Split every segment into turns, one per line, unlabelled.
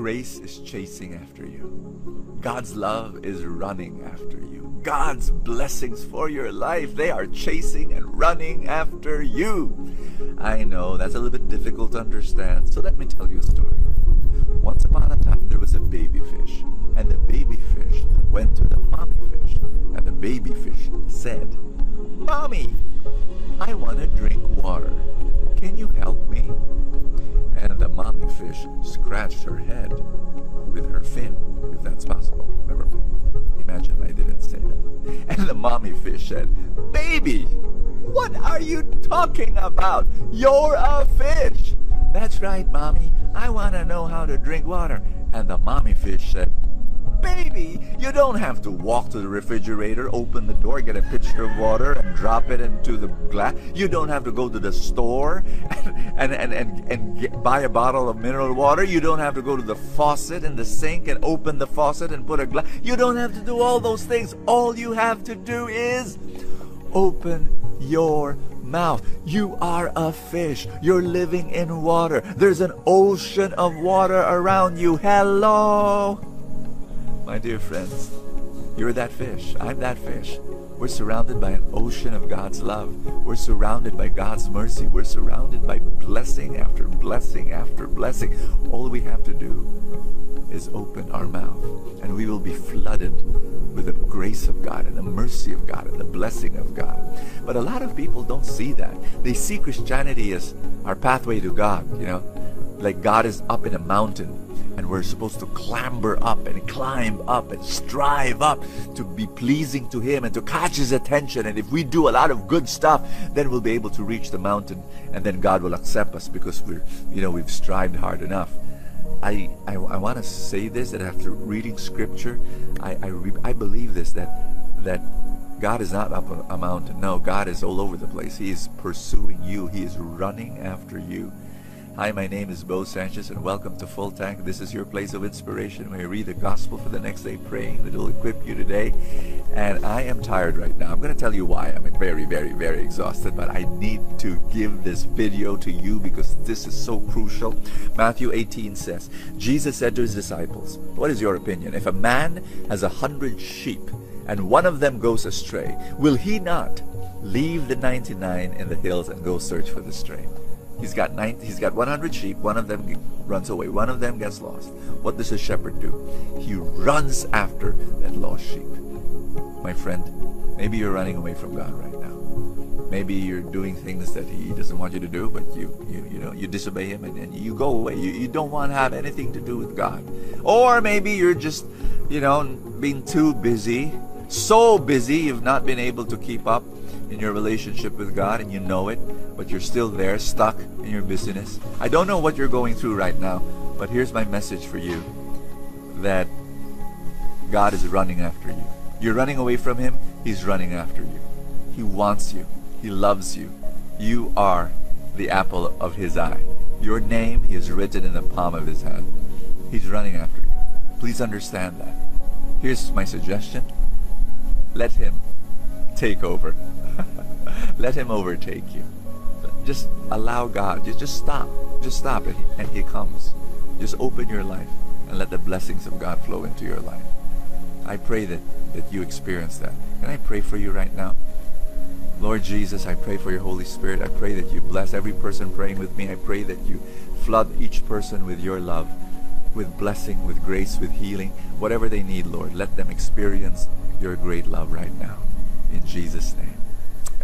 Grace is chasing after you. God's love is running after you. God's blessings for your life, they are chasing and running after you. I know that's a little bit difficult to understand, so let me tell you a story. Fish scratched her head with her fin, if that's possible. Remember, imagine I didn't say that. And the mommy fish said, Baby, what are you talking about? You're a fish. That's right, mommy. I want to know how to drink water. And the mommy fish said, Baby, you don't have to walk to the refrigerator, open the door, get a pitcher of water, and drop it into the glass. You don't have to go to the store and, and, and, and, get, buy a bottle of mineral water. You don't have to go to the faucet in the sink and open the faucet and put a glass. You don't have to do all those things. All you have to do is open your mouth. You are a fish. You're living in water. There's an ocean of water around you. Hello my dear friends. You're that fish. I'm that fish. We're surrounded by an ocean of God's love. We're surrounded by God's mercy. We're surrounded by blessing after blessing after blessing. All we have to do is open our mouth, and we will be flooded with the grace of God and the mercy of God and the blessing of God. But a lot of people don't see that. They see Christianity as our pathway to God, you know, like God is up in a mountain and we're supposed to clamber up and climb up and strive up to be pleasing to Him and to catch His attention. And if we do a lot of good stuff, then we'll be able to reach the mountain, and then God will accept us because we're, you know, we've strived hard enough. I, I, I want to say this that after reading Scripture, I, I, I believe this that that God is not up a mountain. No, God is all over the place. He is pursuing you. He is running after you. Hi, my name is Bo Sanchez, and welcome to Full Tank. This is your place of inspiration where you read the gospel for the next day, praying that will equip you today. And I am tired right now. I'm going to tell you why. I'm very, very, very exhausted, but I need to give this video to you because this is so crucial. Matthew 18 says, Jesus said to his disciples, What is your opinion? If a man has a hundred sheep and one of them goes astray, will he not leave the 99 in the hills and go search for the stray? He's got nine, he's got 100 sheep. One of them runs away. One of them gets lost. What does a shepherd do? He runs after that lost sheep. My friend, maybe you're running away from God right now. Maybe you're doing things that He doesn't want you to do, but you you, you know you disobey Him and, and you go away. You, you don't want to have anything to do with God. Or maybe you're just you know being too busy, so busy you've not been able to keep up in your relationship with God and you know it, but you're still there, stuck in your busyness. I don't know what you're going through right now, but here's my message for you that God is running after you. You're running away from Him, He's running after you. He wants you, He loves you. You are the apple of His eye. Your name He has written in the palm of His hand. He's running after you. Please understand that. Here's my suggestion let Him take over. Let him overtake you. Just allow God. Just, just stop. Just stop and he, and he comes. Just open your life and let the blessings of God flow into your life. I pray that, that you experience that. Can I pray for you right now? Lord Jesus, I pray for your Holy Spirit. I pray that you bless every person praying with me. I pray that you flood each person with your love, with blessing, with grace, with healing, whatever they need, Lord. Let them experience your great love right now. In Jesus' name.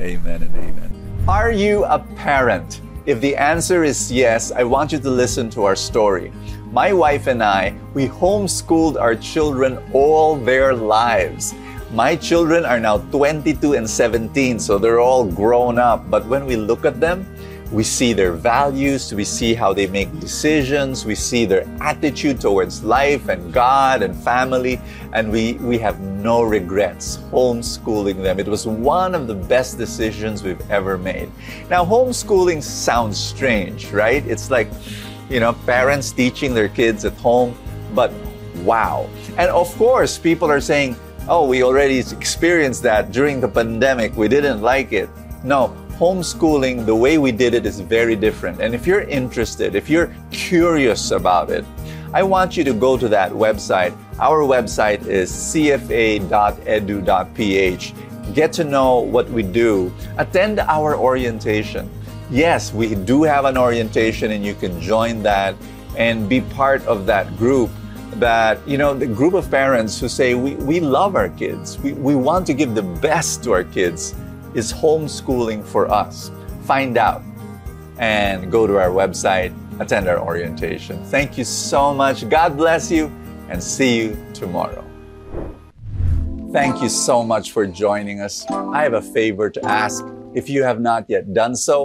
Amen and amen.
Are you a parent? If the answer is yes, I want you to listen to our story. My wife and I, we homeschooled our children all their lives. My children are now 22 and 17, so they're all grown up. But when we look at them, we see their values, we see how they make decisions, we see their attitude towards life and God and family, and we, we have no regrets homeschooling them. It was one of the best decisions we've ever made. Now, homeschooling sounds strange, right? It's like, you know, parents teaching their kids at home, but wow. And of course, people are saying, oh, we already experienced that during the pandemic, we didn't like it. No, homeschooling, the way we did it is very different. And if you're interested, if you're curious about it, I want you to go to that website. Our website is cfa.edu.ph. Get to know what we do. Attend our orientation. Yes, we do have an orientation, and you can join that and be part of that group that you know the group of parents who say we, we love our kids we, we want to give the best to our kids is homeschooling for us? Find out and go to our website, attend our orientation. Thank you so much. God bless you and see you tomorrow. Thank you so much for joining us. I have a favor to ask. If you have not yet done so,